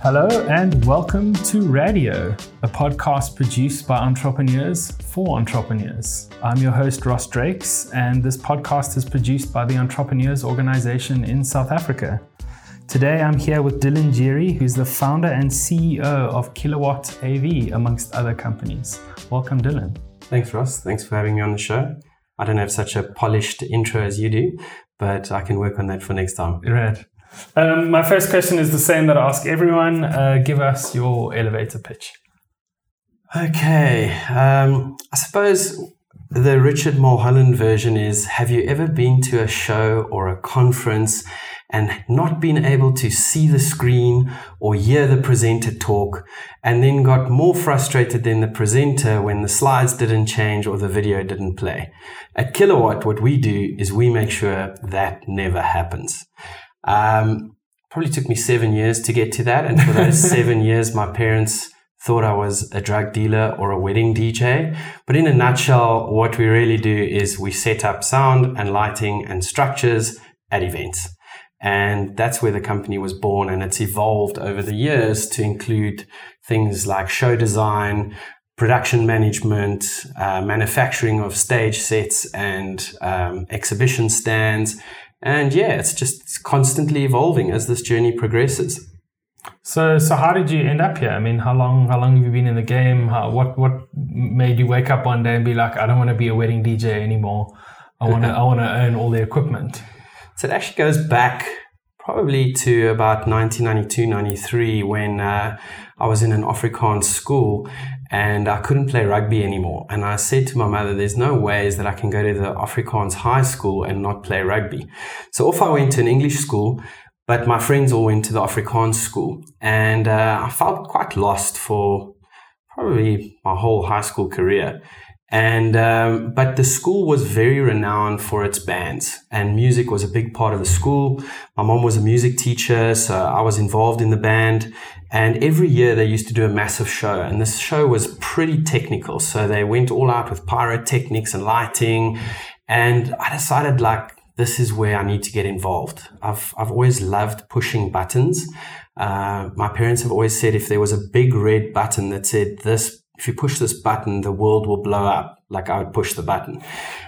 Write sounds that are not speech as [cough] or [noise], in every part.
Hello and welcome to Radio, a podcast produced by entrepreneurs for entrepreneurs. I'm your host, Ross Drakes, and this podcast is produced by the Entrepreneurs Organization in South Africa. Today I'm here with Dylan Jeary, who's the founder and CEO of Kilowatt AV, amongst other companies. Welcome, Dylan. Thanks, Ross. Thanks for having me on the show. I don't have such a polished intro as you do, but I can work on that for next time. Right. Um, my first question is the same that I ask everyone. Uh, give us your elevator pitch. Okay. Um, I suppose the Richard Mulholland version is Have you ever been to a show or a conference and not been able to see the screen or hear the presenter talk and then got more frustrated than the presenter when the slides didn't change or the video didn't play? At Kilowatt, what we do is we make sure that never happens. Um, probably took me seven years to get to that. And for those [laughs] seven years, my parents thought I was a drug dealer or a wedding DJ. But in a nutshell, what we really do is we set up sound and lighting and structures at events. And that's where the company was born. And it's evolved over the years to include things like show design, production management, uh, manufacturing of stage sets and um, exhibition stands, and yeah, it's just constantly evolving as this journey progresses. So, so how did you end up here? I mean, how long, how long have you been in the game? How, what, what made you wake up one day and be like, I don't want to be a wedding DJ anymore. I want to, I want to own all the equipment. So it actually goes back probably to about 1992, 93 when uh, I was in an Afrikaans school and I couldn't play rugby anymore. And I said to my mother, there's no ways that I can go to the Afrikaans high school and not play rugby. So off I went to an English school, but my friends all went to the Afrikaans school. And uh, I felt quite lost for probably my whole high school career. And um, but the school was very renowned for its bands, and music was a big part of the school. My mom was a music teacher, so I was involved in the band. And every year they used to do a massive show, and this show was pretty technical. So they went all out with pyrotechnics and lighting. And I decided like this is where I need to get involved. I've I've always loved pushing buttons. Uh, my parents have always said if there was a big red button that said this if you push this button, the world will blow up. Like I would push the button.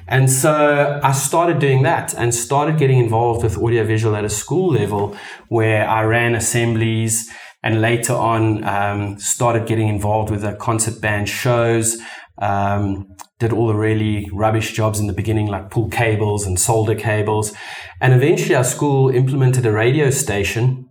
And so I started doing that and started getting involved with audiovisual at a school level where I ran assemblies and later on um, started getting involved with the concert band shows. Um, did all the really rubbish jobs in the beginning, like pull cables and solder cables. And eventually our school implemented a radio station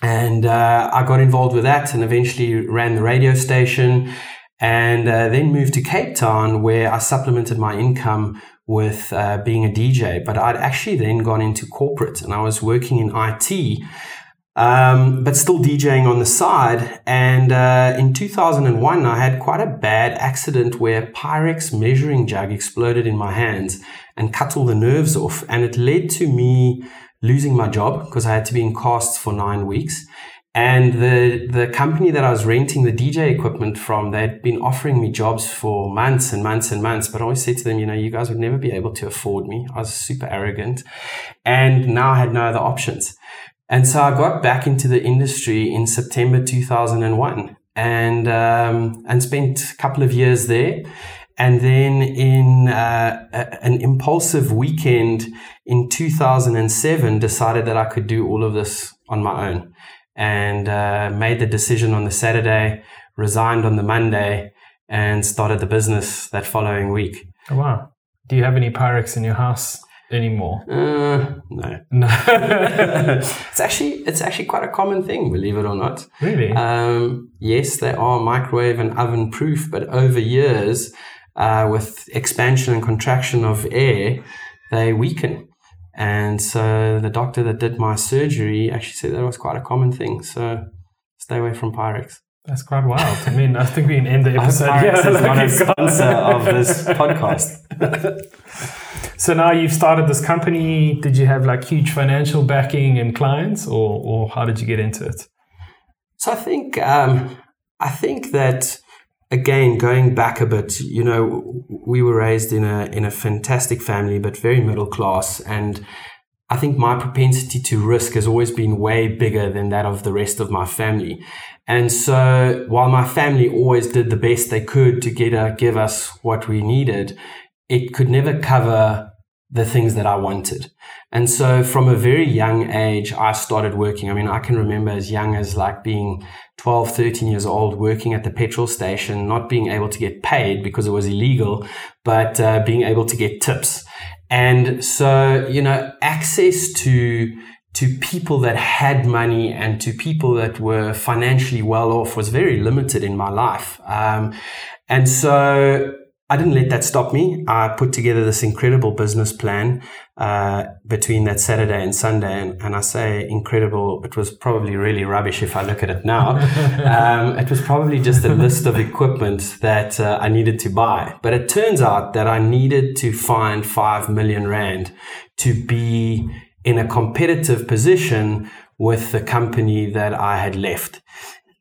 and uh, I got involved with that and eventually ran the radio station and uh, then moved to Cape Town where I supplemented my income with uh, being a DJ. But I'd actually then gone into corporate and I was working in IT, um, but still DJing on the side. And uh, in 2001, I had quite a bad accident where Pyrex measuring jug exploded in my hands and cut all the nerves off. And it led to me losing my job because I had to be in casts for nine weeks. And the, the company that I was renting the DJ equipment from, they'd been offering me jobs for months and months and months. But I always said to them, you know, you guys would never be able to afford me. I was super arrogant. And now I had no other options. And so I got back into the industry in September 2001 and, um, and spent a couple of years there. And then in uh, a, an impulsive weekend in 2007, decided that I could do all of this on my own and uh, made the decision on the Saturday, resigned on the Monday, and started the business that following week. Oh, wow. Do you have any Pyrex in your house anymore? Uh, no. No. [laughs] it's actually it's actually quite a common thing, believe it or not. Really? Um, yes, they are microwave and oven proof, but over years, uh, with expansion and contraction of air, they weaken. And so the doctor that did my surgery actually said that was quite a common thing. So stay away from Pyrex. That's quite wild. I mean, I think we can end the episode. Pyrex yeah, is not a sponsor of this [laughs] podcast. so now you've started this company. Did you have like huge financial backing and clients, or or how did you get into it? So I think um, I think that again, going back a bit, you know, we were raised in a in a fantastic family, but very middle class, and I think my propensity to risk has always been way bigger than that of the rest of my family. And so while my family always did the best they could to get uh, give us what we needed, it could never cover the things that I wanted. And so from a very young age, I started working. I mean, I can remember as young as like being 12, 13 years old, working at the petrol station, not being able to get paid because it was illegal, but uh, being able to get tips. And so, you know, access to to people that had money and to people that were financially well off was very limited in my life. Um, and so I didn't let that stop me. I put together this incredible business plan uh, between that Saturday and Sunday. And, and, I say incredible, it was probably really rubbish if I look at it now. [laughs] um, it was probably just a list of equipment that uh, I needed to buy. But it turns out that I needed to find 5 million Rand to be in a competitive position with the company that I had left.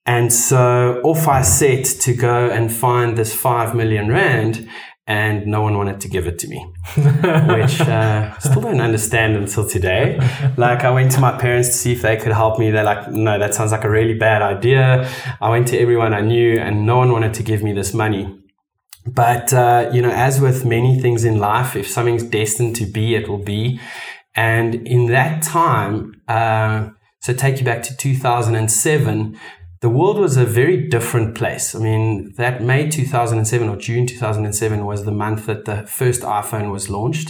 And so off I set to go and find this five million rand, and no one wanted to give it to me, [laughs] which uh, still don't understand until today. Like I went to my parents to see if they could help me. They're like, no, that sounds like a really bad idea. I went to everyone I knew, and no one wanted to give me this money. But uh, you know, as with many things in life, if something's destined to be, it will be. And in that time, uh, so take you back to 2007 the world was a very different place. I mean, that May 2007 or June 2007 was the month that the first iPhone was launched.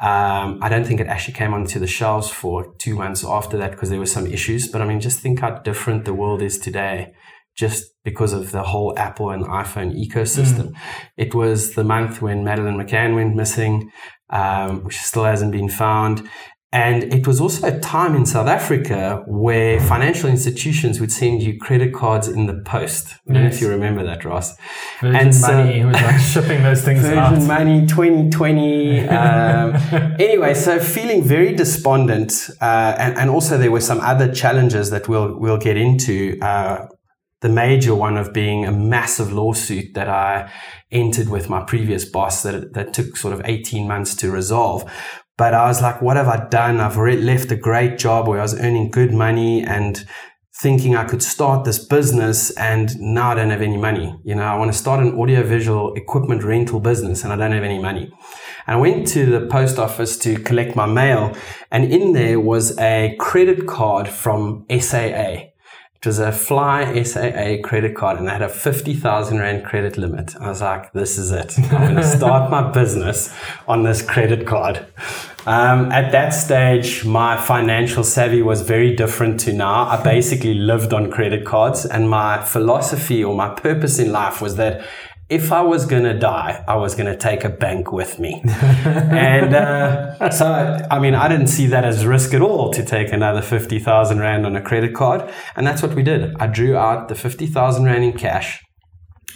Um, I don't think it actually came onto the shelves for two months after that because there were some issues. But I mean, just think how different the world is today just because of the whole Apple and iPhone ecosystem. Mm. It was the month when Madeleine McCann went missing, um, which still hasn't been found. And it was also a time in South Africa where financial institutions would send you credit cards in the post. I don't yes. know if you remember that, Ross. Virgin and Money so, was like [laughs] shipping those things Virgin out. Money 2020. Um, [laughs] anyway, so feeling very despondent. Uh, and, and also there were some other challenges that we'll, we'll get into. Uh, the major one of being a massive lawsuit that I entered with my previous boss that, that took sort of 18 months to resolve. But I was like, what have I done? I've already left a great job where I was earning good money and thinking I could start this business and now I don't have any money. You know, I want to start an audiovisual equipment rental business and I don't have any money. And I went to the post office to collect my mail and in there was a credit card from SAA. It was a Fly SAA credit card and I had a 50,000 Rand credit limit. I was like, this is it. I'm going [laughs] to start my business on this credit card. Um, at that stage, my financial savvy was very different to now. I basically lived on credit cards and my philosophy or my purpose in life was that if I was going to die, I was going to take a bank with me. [laughs] and uh, so, I mean, I didn't see that as risk at all to take another 50,000 Rand on a credit card. And that's what we did. I drew out the 50,000 Rand in cash.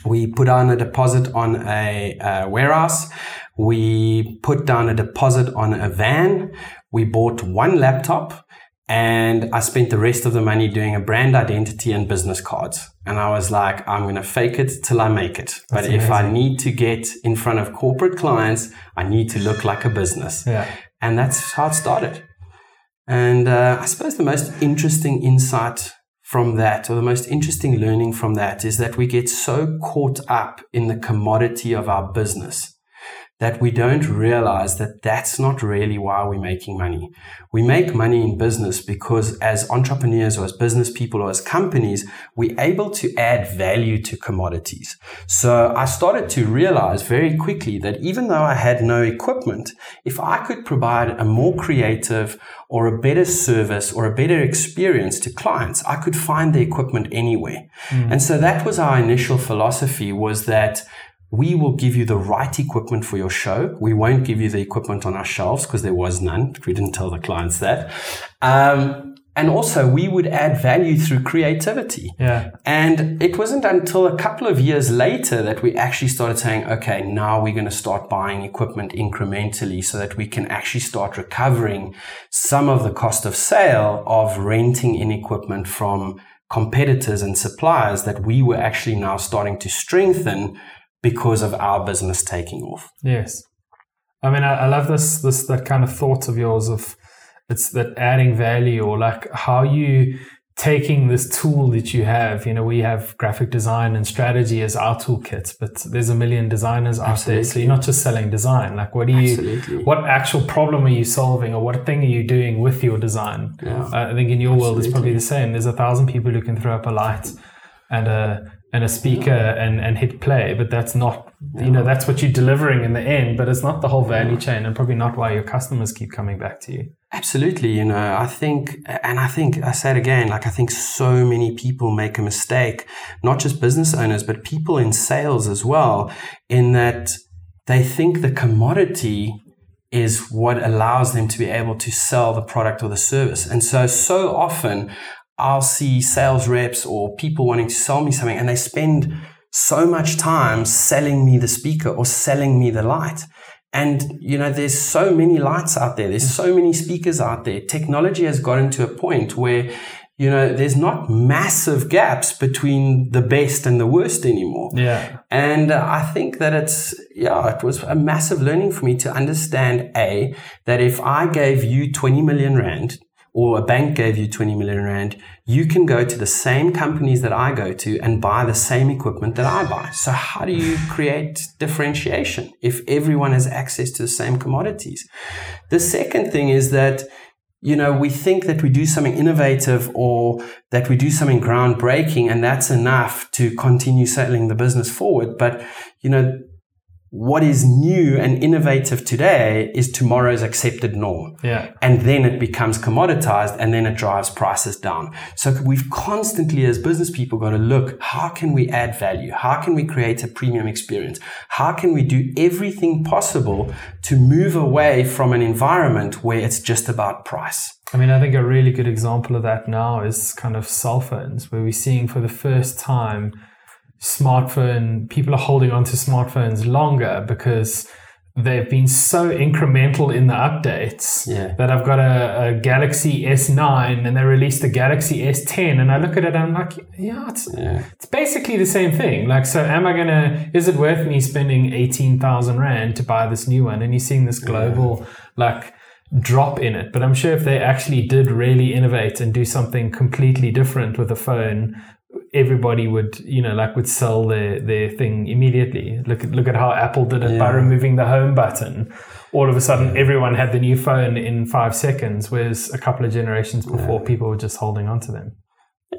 We put down a deposit on a, a warehouse. We put down a deposit on a van. We bought one laptop and I spent the rest of the money doing a brand identity and business cards. And I was like, I'm going to fake it till I make it. But if I need to get in front of corporate clients, I need to look like a business. Yeah. And that's how it started. And uh, I suppose the most interesting insight from that, or the most interesting learning from that, is that we get so caught up in the commodity of our business that we don't realize that that's not really why we're making money. We make money in business because as entrepreneurs or as business people or as companies, we're able to add value to commodities. So I started to realize very quickly that even though I had no equipment, if I could provide a more creative or a better service or a better experience to clients, I could find the equipment anywhere. Mm. And so that was our initial philosophy was that we will give you the right equipment for your show. We won't give you the equipment on our shelves because there was none, we didn't tell the clients that. Um, and also, we would add value through creativity. Yeah. And it wasn't until a couple of years later that we actually started saying, okay, now we're going to start buying equipment incrementally so that we can actually start recovering some of the cost of sale of renting in equipment from competitors and suppliers that we were actually now starting to strengthen because of our business taking off. Yes. I mean, I, I love this, this, that kind of thought of yours of It's that adding value or like how you taking this tool that you have, you know, we have graphic design and strategy as our toolkit, but there's a million designers out Absolutely. there. So you're not just selling design. Like, what do you, Absolutely. what actual problem are you solving or what thing are you doing with your design? Yeah. Uh, I think in your Absolutely. world, it's probably the same. There's a thousand people who can throw up a light and a, and a speaker and, and hit play, but that's not, you know, that's what you're delivering in the end, but it's not the whole value chain and probably not why your customers keep coming back to you. Absolutely. You know, I think, and I think, I said again, like, I think so many people make a mistake, not just business owners, but people in sales as well, in that they think the commodity is what allows them to be able to sell the product or the service. And so, so often I'll see sales reps or people wanting to sell me something and they spend so much time selling me the speaker or selling me the light. And, you know, there's so many lights out there. There's so many speakers out there. Technology has gotten to a point where, you know, there's not massive gaps between the best and the worst anymore. Yeah. And uh, I think that it's, yeah, it was a massive learning for me to understand A, that if I gave you 20 million Rand or a bank gave you 20 million rand, you can go to the same companies that I go to and buy the same equipment that I buy. So how do you create differentiation if everyone has access to the same commodities? The second thing is that you know, we think that we do something innovative or that we do something groundbreaking and that's enough to continue selling the business forward. But, you know, what is new and innovative today is tomorrow's accepted norm. Yeah. And then it becomes commoditized and then it drives prices down. So we've constantly as business people got to look, how can we add value? How can we create a premium experience? How can we do everything possible to move away from an environment where it's just about price? I mean, I think a really good example of that now is kind of cell phones, where we're seeing for the first time smartphone people are holding on to smartphones longer because they've been so incremental in the updates yeah. that I've got a, a, Galaxy S9 and they released the Galaxy S10 and I look at it and I'm like, yeah, it's, yeah. it's basically the same thing. Like, so am I going to, is it worth me spending 18,000 Rand to buy this new one? And you're seeing this global, yeah. like, drop in it. But I'm sure if they actually did really innovate and do something completely different with a phone everybody would you know like would sell their their thing immediately look at look at how apple did it yeah. by removing the home button all of a sudden everyone had the new phone in five seconds whereas a couple of generations before yeah. people were just holding on to them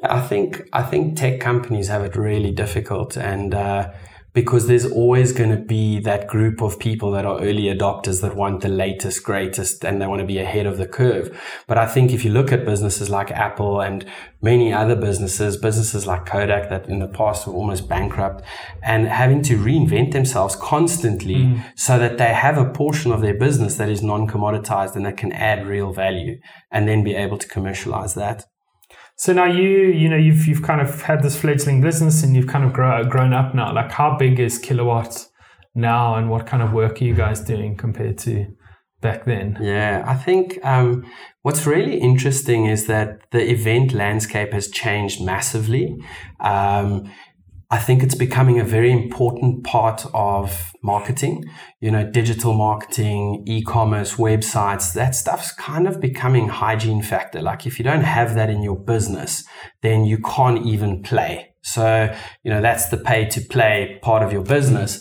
i think i think tech companies have it really difficult and uh, because there's always going to be that group of people that are early adopters that want the latest, greatest, and they want to be ahead of the curve. But I think if you look at businesses like Apple and many other businesses, businesses like Kodak that in the past were almost bankrupt and having to reinvent themselves constantly mm. so that they have a portion of their business that is non-commoditized and that can add real value and then be able to commercialize that. So now you, you know, you've you've kind of had this fledgling business and you've kind of grow, grown up now. Like, how big is Kilowatt now, and what kind of work are you guys doing compared to back then? Yeah, I think um, what's really interesting is that the event landscape has changed massively. Um, I think it's becoming a very important part of marketing. You know, digital marketing, e-commerce, websites, that stuff's kind of becoming hygiene factor. Like if you don't have that in your business, then you can't even play. So, you know, that's the pay to play part of your business.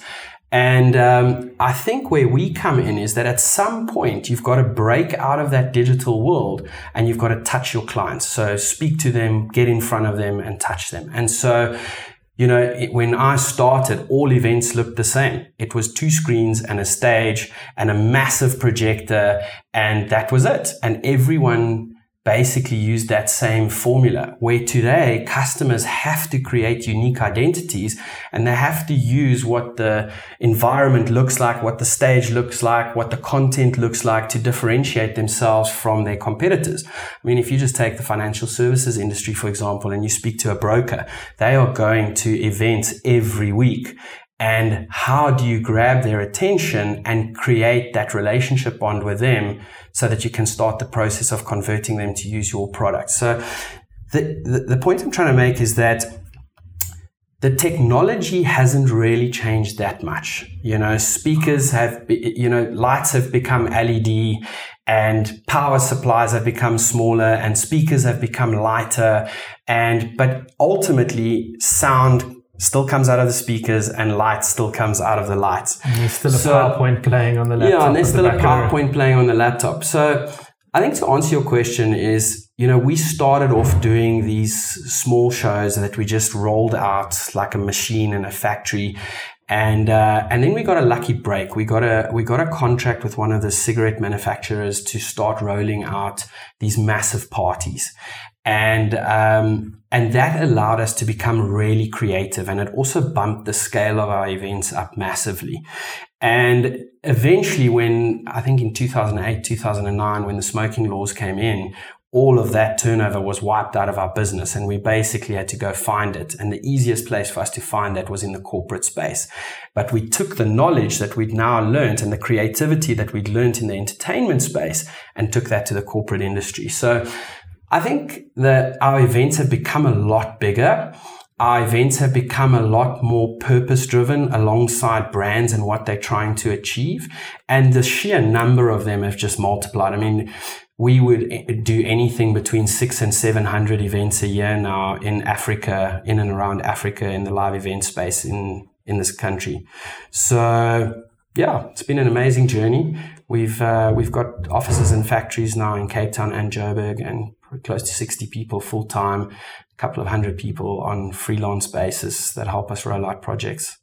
And um, I think where we come in is that at some point you've got to break out of that digital world and you've got to touch your clients. So speak to them, get in front of them and touch them. And so you know, it, when I started, all events looked the same. It was two screens and a stage and a massive projector, and that was it. And everyone basically use that same formula where today customers have to create unique identities and they have to use what the environment looks like, what the stage looks like, what the content looks like to differentiate themselves from their competitors. I mean, if you just take the financial services industry, for example, and you speak to a broker, they are going to events every week and how do you grab their attention and create that relationship bond with them so that you can start the process of converting them to use your product. So the, the, the point I'm trying to make is that the technology hasn't really changed that much. You know, speakers have, you know, lights have become LED and power supplies have become smaller and speakers have become lighter and but ultimately sound still comes out of the speakers and light still comes out of the lights. And there's still a PowerPoint playing on the laptop. Yeah, and there's still the a PowerPoint playing on the laptop. So I think to answer your question is, you know, we started off doing these small shows that we just rolled out like a machine in a factory. And uh, and then we got a lucky break. We got a we got a contract with one of the cigarette manufacturers to start rolling out these massive parties and um, and that allowed us to become really creative and it also bumped the scale of our events up massively and eventually when i think in 2008 2009 when the smoking laws came in all of that turnover was wiped out of our business and we basically had to go find it. And the easiest place for us to find that was in the corporate space. But we took the knowledge that we'd now learned and the creativity that we'd learned in the entertainment space and took that to the corporate industry. So I think that our events have become a lot bigger. Our events have become a lot more purpose driven alongside brands and what they're trying to achieve. And the sheer number of them have just multiplied. I mean, we would do anything between six and 700 events a year now in Africa, in and around Africa, in the live event space in, in this country. So, yeah, it's been an amazing journey. We've, uh, we've got offices and factories now in Cape Town and Joburg and close to 60 people full time, a couple of hundred people on freelance basis that help us roll out projects.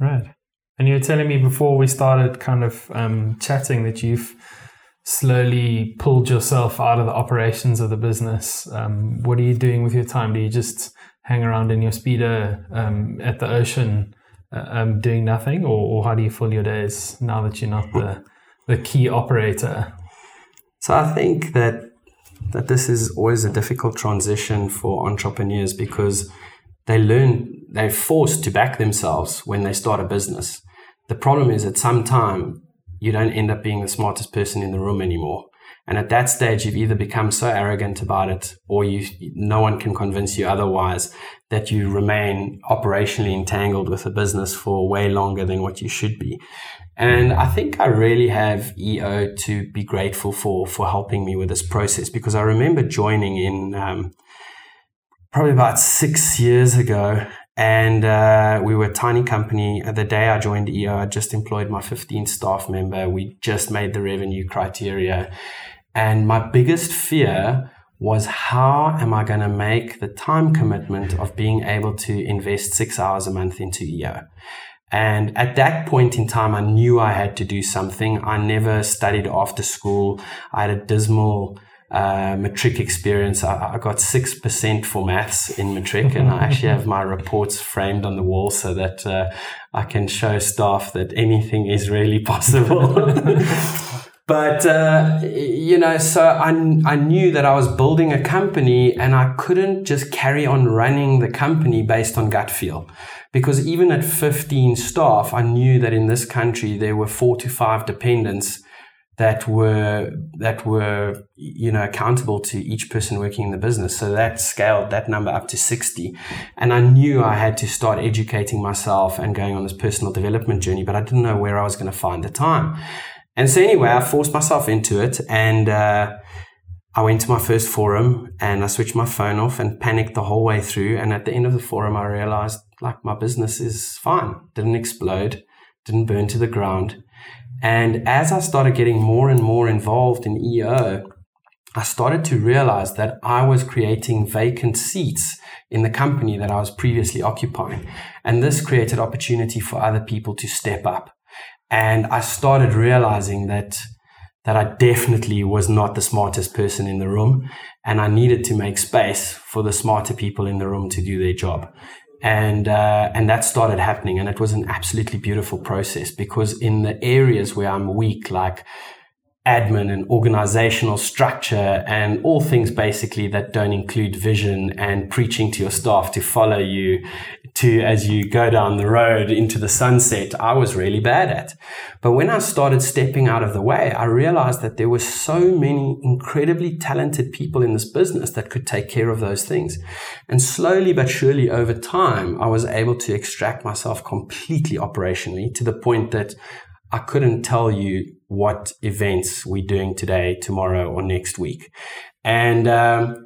Right. And you were telling me before we started kind of um, chatting that you've slowly pulled yourself out of the operations of the business. Um, what are you doing with your time? Do you just hang around in your speedo um, at the ocean uh, um, doing nothing, or, or, how do you fill your days now that you're not the, the key operator? So I think that that this is always a difficult transition for entrepreneurs because they learn, they're forced to back themselves when they start a business. The problem is at some time, you don't end up being the smartest person in the room anymore. And at that stage, you've either become so arrogant about it or you, no one can convince you otherwise that you remain operationally entangled with a business for way longer than what you should be. And I think I really have EO to be grateful for, for helping me with this process because I remember joining in, um, probably about six years ago and uh, we were a tiny company. The day I joined EO, I just employed my 15th staff member. We just made the revenue criteria. And my biggest fear was how am I going to make the time commitment of being able to invest six hours a month into EO? And at that point in time, I knew I had to do something. I never studied after school. I had a dismal uh, matric experience. I, I got 6% for maths in matric, and I actually have my reports framed on the wall so that uh, I can show staff that anything is really possible. [laughs] But, uh, you know, so I, I knew that I was building a company and I couldn't just carry on running the company based on gut feel. Because even at 15 staff, I knew that in this country there were four to five dependents that were that were you know accountable to each person working in the business. So that scaled that number up to 60 and i knew i had to start educating myself and going on this personal development journey but i didn't know where i was going to find the time and so anyway, I forced myself into it and uh, I went to my first forum and I switched my phone off and panicked the whole way through. And at the end of the forum, I realized like my business is fine, didn't explode, didn't burn to the ground. And as I started getting more and more involved in EO, I started to realize that I was creating vacant seats in the company that I was previously occupying. And this created opportunity for other people to step up. And I started realizing that that I definitely was not the smartest person in the room and I needed to make space for the smarter people in the room to do their job. And uh, and that started happening and it was an absolutely beautiful process because in the areas where I'm weak like admin and organizational structure and all things basically that don't include vision and preaching to your staff to follow you to as you go down the road into the sunset, I was really bad at. But when I started stepping out of the way, I realized that there were so many incredibly talented people in this business that could take care of those things. And slowly but surely over time, I was able to extract myself completely operationally to the point that I couldn't tell you what events we're doing today, tomorrow, or next week. And um,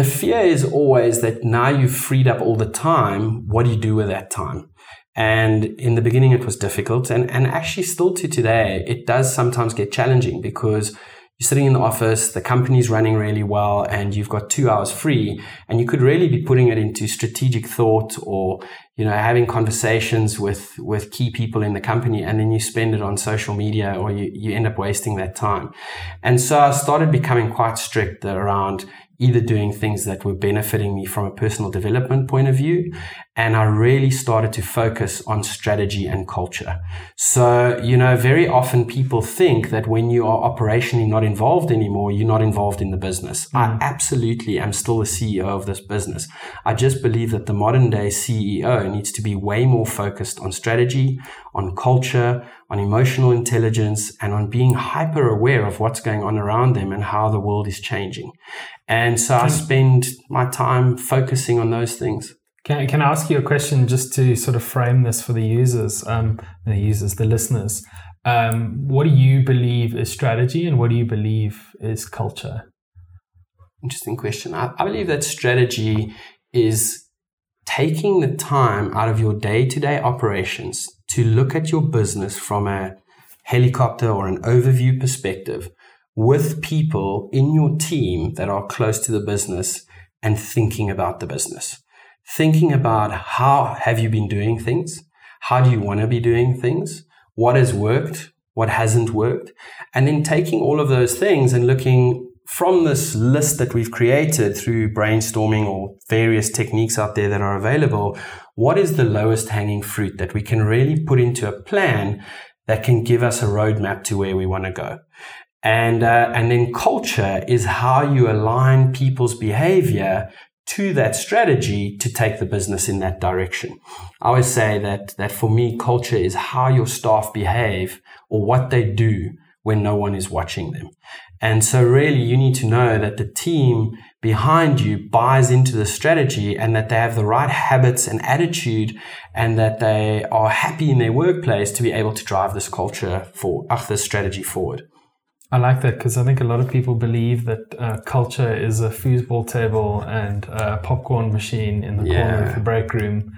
the fear is always that now you've freed up all the time. What do you do with that time? And in the beginning, it was difficult. And, and actually, still to today, it does sometimes get challenging because you're sitting in the office, the company's running really well, and you've got two hours free, and you could really be putting it into strategic thought or, you know, having conversations with, with key people in the company, and then you spend it on social media or you, you end up wasting that time. And so I started becoming quite strict around, either doing things that were benefiting me from a personal development point of view. And I really started to focus on strategy and culture. So, you know, very often people think that when you are operationally not involved anymore, you're not involved in the business. Mm. I absolutely am still the CEO of this business. I just believe that the modern day CEO needs to be way more focused on strategy, on culture, on emotional intelligence, and on being hyper aware of what's going on around them and how the world is changing. And so I spend my time focusing on those things. Can, can I ask you a question just to sort of frame this for the users, um, the users, the listeners? Um, what do you believe is strategy and what do you believe is culture? Interesting question. I, I believe that strategy is taking the time out of your day to day operations to look at your business from a helicopter or an overview perspective with people in your team that are close to the business and thinking about the business. Thinking about how have you been doing things? How do you want to be doing things? What has worked? What hasn't worked? And then taking all of those things and looking from this list that we've created through brainstorming or various techniques out there that are available, what is the lowest hanging fruit that we can really put into a plan that can give us a roadmap to where we want to go? And, uh, and then culture is how you align people's behavior to that strategy to take the business in that direction. I always say that, that for me, culture is how your staff behave or what they do when no one is watching them. And so really you need to know that the team behind you buys into the strategy and that they have the right habits and attitude and that they are happy in their workplace to be able to drive this culture for, uh, this strategy forward. I like that because I think a lot of people believe that uh, culture is a foosball table and a popcorn machine in the yeah. corner of the break room,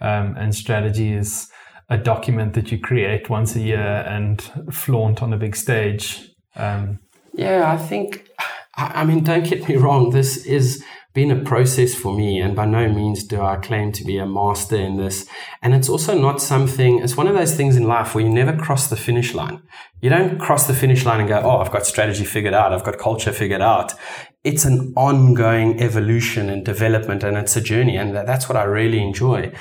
um, and strategy is a document that you create once a year and flaunt on a big stage. Um, yeah, I think. I mean, don't get me wrong. This is been a process for me, and by no means do I claim to be a master in this. And it's also not something, it's one of those things in life where you never cross the finish line. You don't cross the finish line and go, oh, I've got strategy figured out, I've got culture figured out. It's an ongoing evolution and development, and it's a journey, and that's what I really enjoy.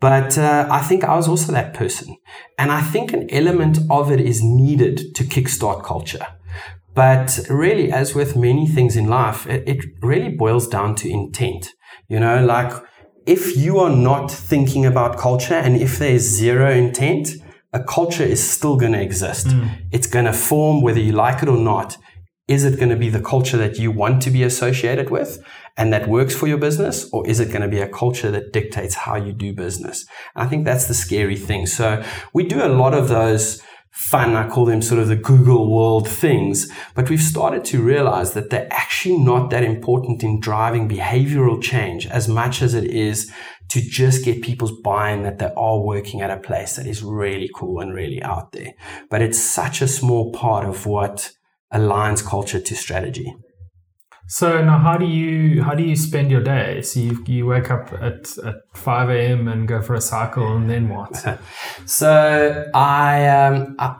But uh, I think I was also that person. And I think an element of it is needed to kickstart culture. But really, as with many things in life, it, it really boils down to intent. You know, like if you are not thinking about culture and if there's zero intent, a culture is still going to exist. Mm. It's going to form whether you like it or not. Is it going to be the culture that you want to be associated with and that works for your business? Or is it going to be a culture that dictates how you do business? I think that's the scary thing. So we do a lot of those fun. I call them sort of the Google world things. But we've started to realize that they're actually not that important in driving behavioral change as much as it is to just get people's buy-in that they are working at a place that is really cool and really out there. But it's such a small part of what aligns culture to strategy. So now, how do you how do you spend your day? So you, you wake up at, at five a.m. and go for a cycle, and then what? [laughs] so I um I,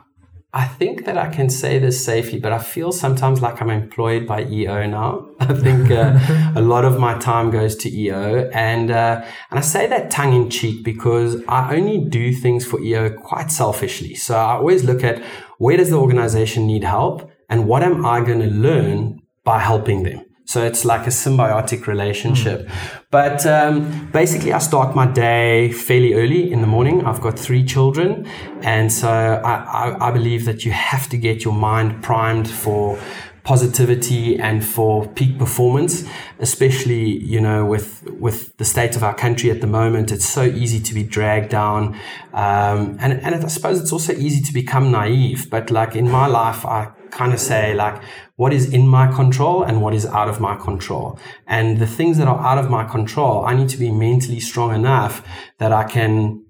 I think that I can say this safely, but I feel sometimes like I'm employed by EO now. [laughs] I think uh, [laughs] a lot of my time goes to EO, and uh, and I say that tongue in cheek because I only do things for EO quite selfishly. So I always look at where does the organization need help, and what am I going to learn by helping them. So it's like a symbiotic relationship. Mm. But um, basically, I start my day fairly early in the morning. I've got three children. And so I, I, I, believe that you have to get your mind primed for positivity and for peak performance, especially you know with with the state of our country at the moment. It's so easy to be dragged down, um, and and I suppose it's also easy to become naive. But like in my life, I kind of say like what is in my control and what is out of my control. And the things that are out of my control, I need to be mentally strong enough that I can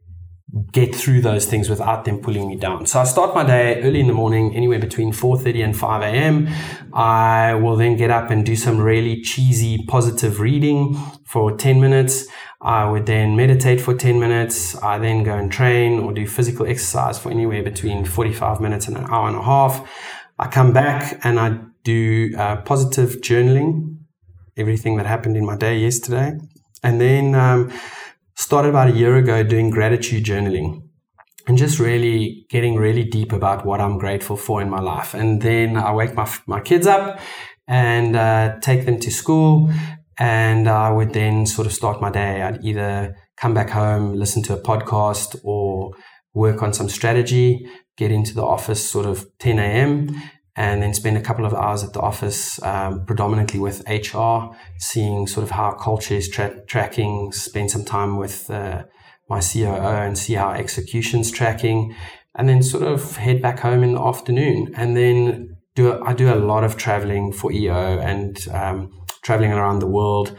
get through those things without them pulling me down. So I start my day early in the morning, anywhere between 4.30 and 5 a.m. I will then get up and do some really cheesy positive reading for 10 minutes. I would then meditate for 10 minutes. I then go and train or do physical exercise for anywhere between 45 minutes and an hour and a half. I come back and I do uh, positive journaling, everything that happened in my day yesterday. And then um, started about a year ago doing gratitude journaling and just really getting really deep about what I'm grateful for in my life. And then I wake my, my kids up and uh, take them to school. And I would then sort of start my day. I'd either come back home, listen to a podcast, or work on some strategy, get into the office sort of 10 a.m and then spend a couple of hours at the office, um, predominantly with HR, seeing sort of how culture is tra- tracking, spend some time with uh, my COO and see how execution's tracking, and then sort of head back home in the afternoon. And then do a, I do a lot of traveling for EO and um, traveling around the world,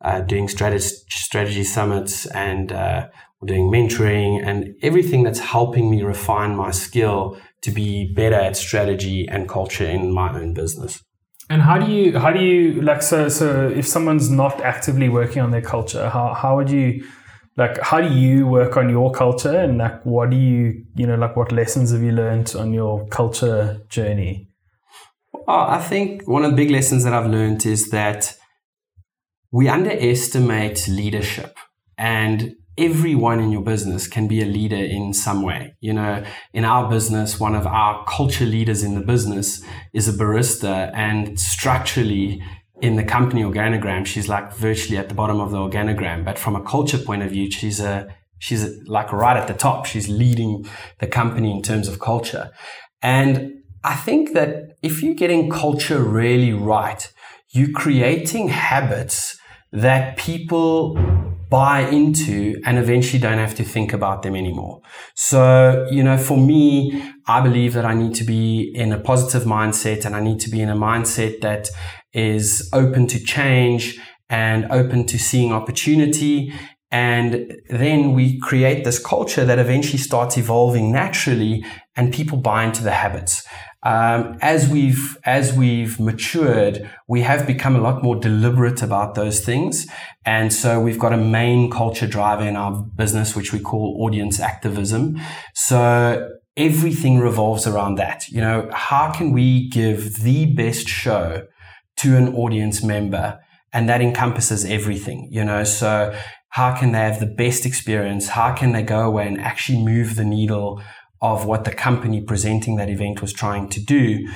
uh, doing strategy, strategy summits and uh, doing mentoring and everything that's helping me refine my skill to be better at strategy and culture in my own business. And how do you how do you like so so if someone's not actively working on their culture, how how would you like how do you work on your culture and like what do you you know like what lessons have you learned on your culture journey? Well, I think one of the big lessons that I've learned is that we underestimate leadership and everyone in your business can be a leader in some way. You know, in our business, one of our culture leaders in the business is a barista and structurally in the company organogram, she's like virtually at the bottom of the organogram. But from a culture point of view, she's a, she's like right at the top. She's leading the company in terms of culture. And I think that if you're getting culture really right, you're creating habits that people buy into and eventually don't have to think about them anymore. So, you know, for me, I believe that I need to be in a positive mindset and I need to be in a mindset that is open to change and open to seeing opportunity. And then we create this culture that eventually starts evolving naturally and people buy into the habits um, as we've as we've matured, we have become a lot more deliberate about those things, and so we've got a main culture driver in our business, which we call audience activism. So everything revolves around that. You know, how can we give the best show to an audience member, and that encompasses everything. You know, so how can they have the best experience? How can they go away and actually move the needle of what the company presenting that event was trying to do.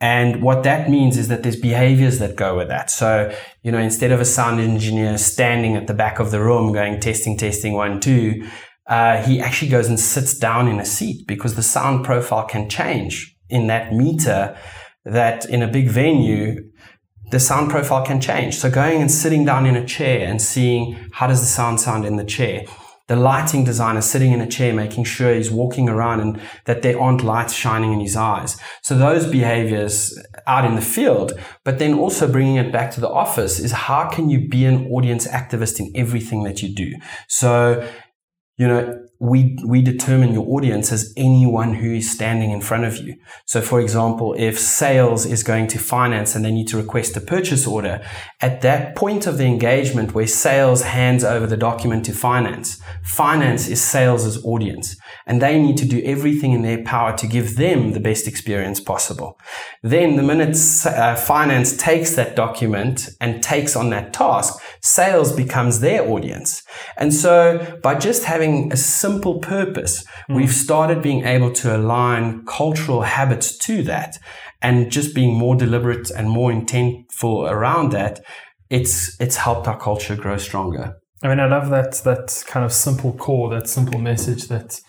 And what that means is that there's behaviors that go with that. So, you know, instead of a sound engineer standing at the back of the room going testing, testing, one, two, uh, he actually goes and sits down in a seat because the sound profile can change in that meter that in a big venue, the sound profile can change. So going and sitting down in a chair and seeing how does the sound sound in the chair the lighting designer sitting in a chair, making sure he's walking around and that there aren't lights shining in his eyes. So those behaviors out in the field, but then also bringing it back to the office is how can you be an audience activist in everything that you do? So, you know, we, we determine your audience as anyone who is standing in front of you. So, for example, if sales is going to finance and they need to request a purchase order, at that point of the engagement where sales hands over the document to finance, finance is sales' audience and they need to do everything in their power to give them the best experience possible. Then the minute uh, finance takes that document and takes on that task, sales becomes their audience. And so by just having a simple purpose, mm. we've started being able to align cultural habits to that and just being more deliberate and more intentful around that. It's, it's helped our culture grow stronger. I mean, I love that, that kind of simple core, that simple message that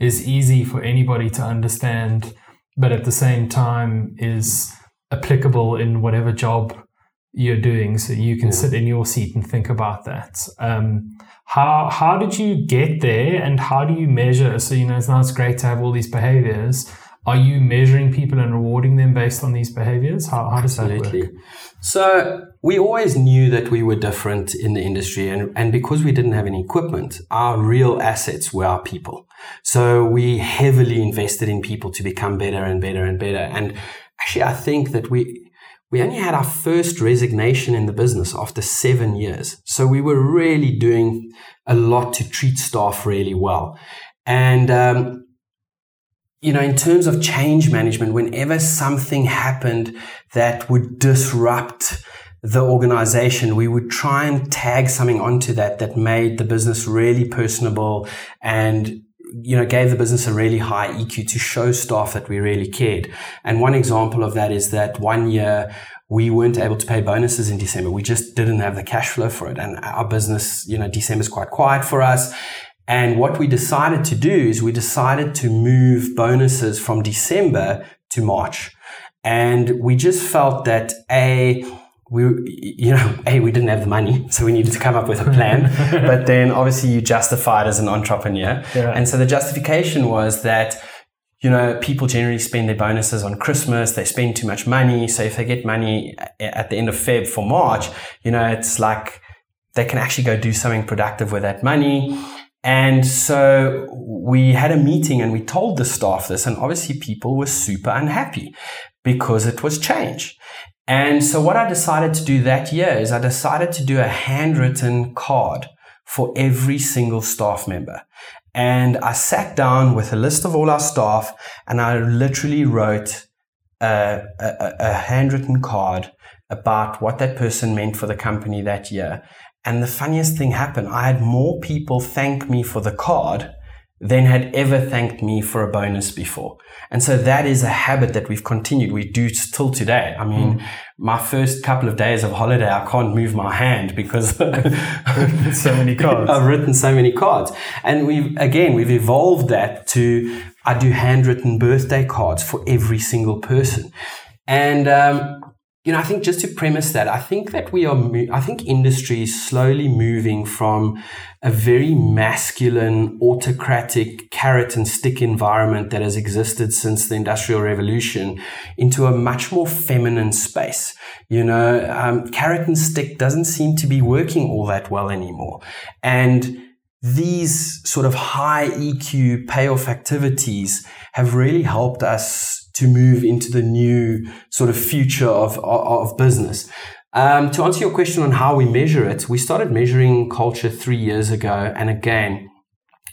is easy for anybody to understand, but at the same time is applicable in whatever job you're doing. So you can sit in your seat and think about that. Um, how how did you get there, and how do you measure? So you know, it's not it's great to have all these behaviors. Are you measuring people and rewarding them based on these behaviors? How, how does Absolutely. that work? So we always knew that we were different in the industry, and and because we didn't have any equipment, our real assets were our people. So we heavily invested in people to become better and better and better. And actually, I think that we we only had our first resignation in the business after seven years. So we were really doing a lot to treat staff really well. And, um, you know, in terms of change management, whenever something happened that would disrupt the organization, we would try and tag something onto that that made the business really personable and you know, gave the business a really high EQ to show staff that we really cared. And one example of that is that one year we weren't able to pay bonuses in December. We just didn't have the cash flow for it. And our business, you know, December's quite quiet for us. And what we decided to do is we decided to move bonuses from December to March. And we just felt that A, we you know hey, we didn't have the money so we needed to come up with a plan. [laughs] But then obviously you justified as an entrepreneur. Yeah. and so the justification was that you know people generally spend their bonuses on christmas. They spend too much money. So if they get money at the end of feb for march you know it's like they can actually go do something productive with that money. And so we had a meeting and we told the staff this and obviously people were super unhappy because it was change and so what I decided to do that year is I decided to do a handwritten card for every single staff member. And I sat down with a list of all our staff and I literally wrote a, a, a handwritten card about what that person meant for the company that year. And the funniest thing happened, I had more people thank me for the card than had ever thanked me for a bonus before. And so that is a habit that we've continued. We do still today. I mean, mm. my first couple of days of holiday, I can't move my hand because [laughs] so many [laughs] cards. I've written so many cards. And we've, again, we've evolved that to, I do handwritten birthday cards for every single person. And, um, you know, I think just to premise that, I think that we are, I think industry is slowly moving from a very masculine, autocratic carrot and stick environment that has existed since the Industrial Revolution into a much more feminine space. You know, um, carrot and stick doesn't seem to be working all that well anymore. And these sort of high EQ payoff activities have really helped us to move into the new sort of future of, of, of business. Um, to answer your question on how we measure it, we started measuring culture three years ago. And again,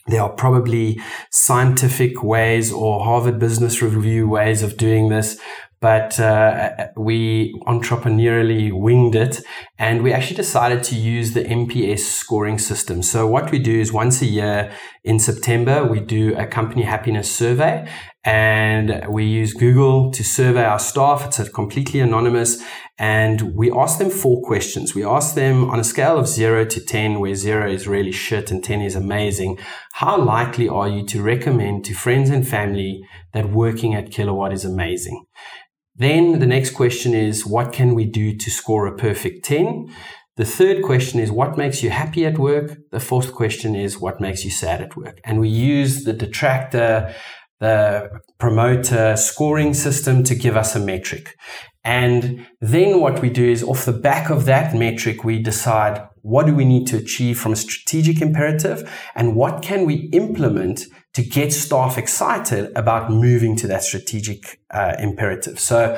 there are probably scientific ways or Harvard Business Review ways of doing this but uh, we entrepreneurially winged it and we actually decided to use the NPS scoring system. So what we do is once a year in September, we do a company happiness survey and we use Google to survey our staff. It's completely anonymous and we ask them four questions. We ask them on a scale of zero to 10, where zero is really shit and 10 is amazing. How likely are you to recommend to friends and family that working at Kilowatt is amazing? Then the next question is, what can we do to score a perfect 10? The third question is, what makes you happy at work? The fourth question is, what makes you sad at work? And we use the detractor, the promoter scoring system to give us a metric. And then what we do is off the back of that metric, we decide what do we need to achieve from a strategic imperative and what can we implement to get staff excited about moving to that strategic uh, imperative. So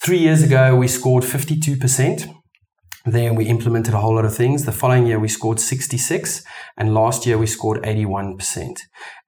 three years ago, we scored 52%. Then we implemented a whole lot of things. The following year, we scored 66, and last year, we scored 81%.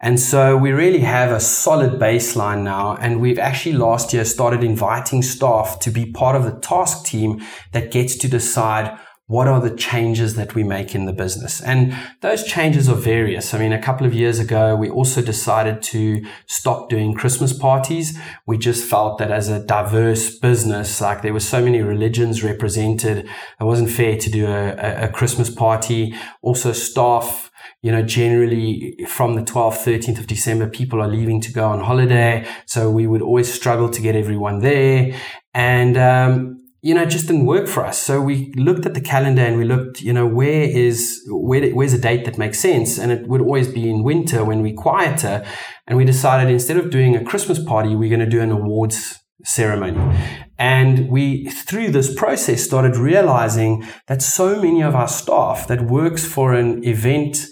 And so we really have a solid baseline now. And we've actually last year started inviting staff to be part of the task team that gets to decide what are the changes that we make in the business? And those changes are various. I mean, a couple of years ago, we also decided to stop doing Christmas parties. We just felt that as a diverse business, like there were so many religions represented, it wasn't fair to do a, a Christmas party. Also, staff you know, generally from the 12th, 13th of December, people are leaving to go on holiday. So we would always struggle to get everyone there. And, um, you know, it just didn't work for us. So we looked at the calendar and we looked, you know, where is, where, where's a date that makes sense? And it would always be in winter when we're quieter. And we decided instead of doing a Christmas party, we're going to do an awards ceremony. And we, through this process, started realizing that so many of our staff that works for an event,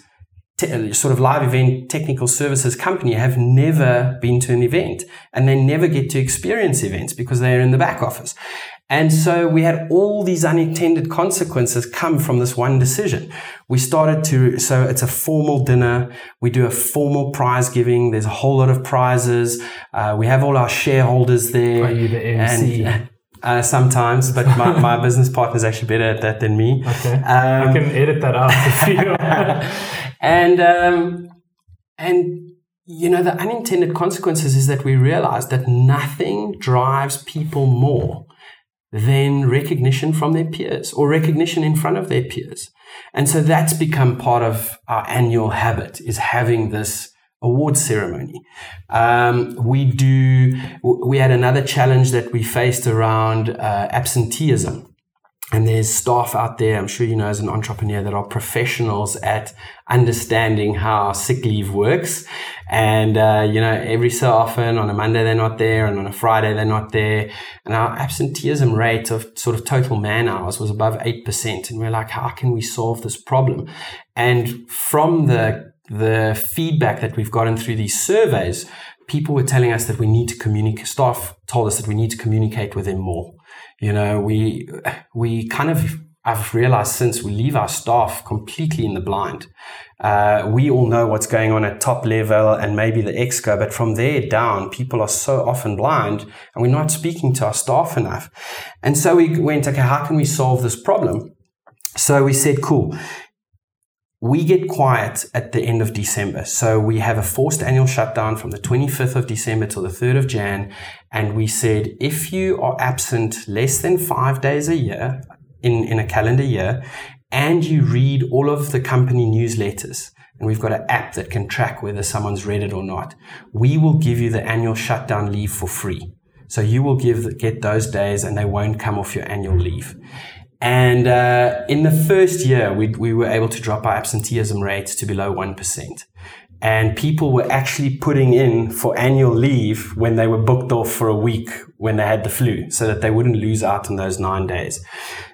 te- sort of live event technical services company have never been to an event and they never get to experience events because they're in the back office. And so we had all these unintended consequences come from this one decision. We started to, so it's a formal dinner. We do a formal prize giving. There's a whole lot of prizes. Uh, we have all our shareholders there. Are you the MC? And, uh, sometimes, but my, [laughs] my business partner is actually better at that than me. Okay. Um, I can edit that out if you [laughs] And, um, and, you know, the unintended consequences is that we realize that nothing drives people more than recognition from their peers or recognition in front of their peers. And so that's become part of our annual habit is having this award ceremony. Um, we do, we had another challenge that we faced around uh, absenteeism. And there's staff out there, I'm sure you know as an entrepreneur, that are professionals at understanding how sick leave works. And, uh, you know, every so often on a Monday they're not there and on a Friday they're not there. And our absenteeism rate of sort of total man hours was above 8%. And we're like, how can we solve this problem? And from the, the feedback that we've gotten through these surveys, people were telling us that we need to communicate, staff told us that we need to communicate with them more. You know, we, we kind of, I've realized since we leave our staff completely in the blind. Uh, we all know what's going on at top level and maybe the exco, but from there down, people are so often blind and we're not speaking to our staff enough. And so we went, okay, how can we solve this problem? So we said, cool, we get quiet at the end of December. So we have a forced annual shutdown from the 25th of December till the 3rd of Jan. And we said, if you are absent less than five days a year in, in a calendar year, and you read all of the company newsletters, and we've got an app that can track whether someone's read it or not, we will give you the annual shutdown leave for free. So you will give, get those days and they won't come off your annual leave. And uh, in the first year, we, we were able to drop our absenteeism rates to below 1%. And people were actually putting in for annual leave when they were booked off for a week when they had the flu so that they wouldn't lose out on those nine days.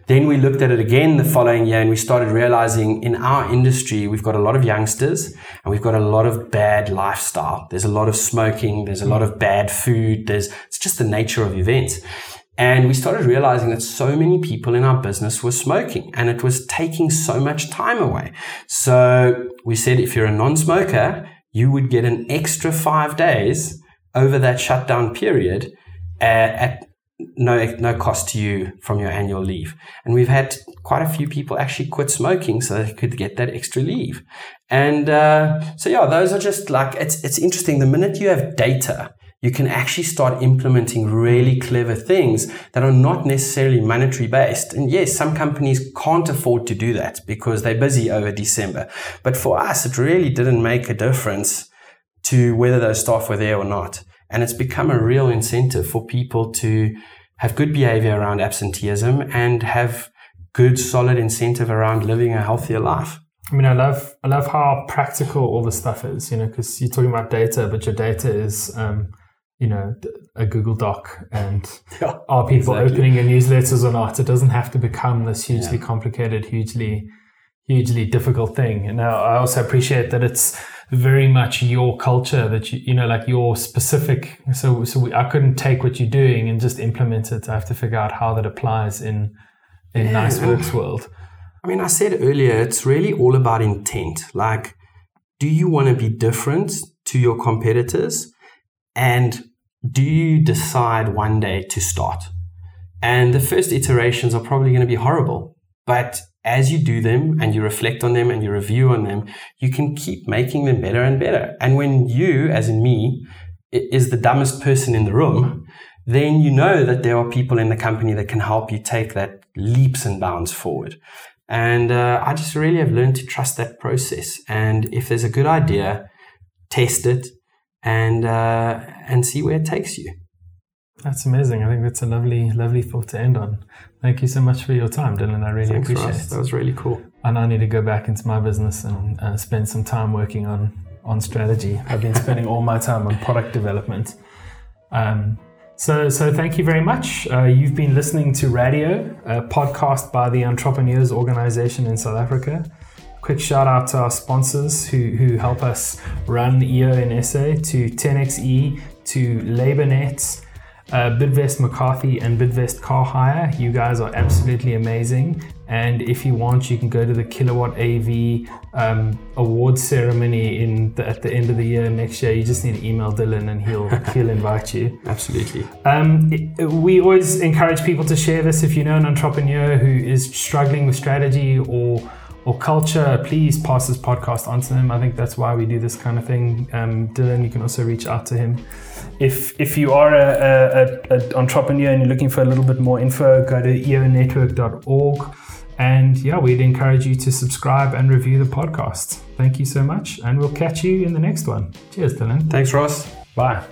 Then we looked at it again the following year and we started realizing in our industry, we've got a lot of youngsters and we've got a lot of bad lifestyle. There's a lot of smoking. There's a lot of bad food. There's, it's just the nature of events. And we started realizing that so many people in our business were smoking and it was taking so much time away. So we said if you're a non smoker, you would get an extra five days over that shutdown period at, at no, no cost to you from your annual leave. And we've had quite a few people actually quit smoking so they could get that extra leave. And uh, so, yeah, those are just like, it's, it's interesting. The minute you have data, you can actually start implementing really clever things that are not necessarily monetary based. And yes, some companies can't afford to do that because they're busy over December. But for us, it really didn't make a difference to whether those staff were there or not. And it's become a real incentive for people to have good behavior around absenteeism and have good, solid incentive around living a healthier life. I mean, I love I love how practical all this stuff is. You know, because you're talking about data, but your data is um, you know a Google Doc and [laughs] yeah, are people exactly. opening your newsletters or not? It doesn't have to become this hugely yeah. complicated, hugely hugely difficult thing. And I also appreciate that it's very much your culture that you you know like your specific. So so we, I couldn't take what you're doing and just implement it. I have to figure out how that applies in in yeah, NiceWorks world. I mean, I said earlier, it's really all about intent. Like, do you want to be different to your competitors? And do you decide one day to start? And the first iterations are probably going to be horrible. But as you do them and you reflect on them and you review on them, you can keep making them better and better. And when you, as in me, is the dumbest person in the room, then you know that there are people in the company that can help you take that leaps and bounds forward. And uh, I just really have learned to trust that process. And if there's a good idea, test it, and uh, and see where it takes you. That's amazing. I think that's a lovely, lovely thought to end on. Thank you so much for your time, Dylan. I really Thanks, appreciate it. That was really cool. And I need to go back into my business and uh, spend some time working on on strategy. I've been spending all my time on product development. Um, so, so thank you very much. Uh, you've been listening to Radio, a podcast by the Entrepreneurs Organization in South Africa. Quick shout out to our sponsors who, who help us run EO in SA, to 10xe, to LabourNet, uh, Bidvest McCarthy, and Bidvest Car Hire. You guys are absolutely amazing. And if you want, you can go to the Kilowatt AV um, award ceremony in the, at the end of the year next year. You just need to email Dylan, and he'll [laughs] he'll invite you. Absolutely. Um, it- we always encourage people to share this. If you know an entrepreneur who is struggling with strategy or or culture, please pass this podcast on to them. I think that's why we do this kind of thing. Um, Dylan, you can also reach out to him. If if you are a, a, a, a entrepreneur and you're looking for a little bit more info, go to eonetwork.org. And yeah, we'd encourage you to subscribe and review the podcast. Thank you so much, and we'll catch you in the next one. Cheers, Dylan. Thanks, Ross. Bye.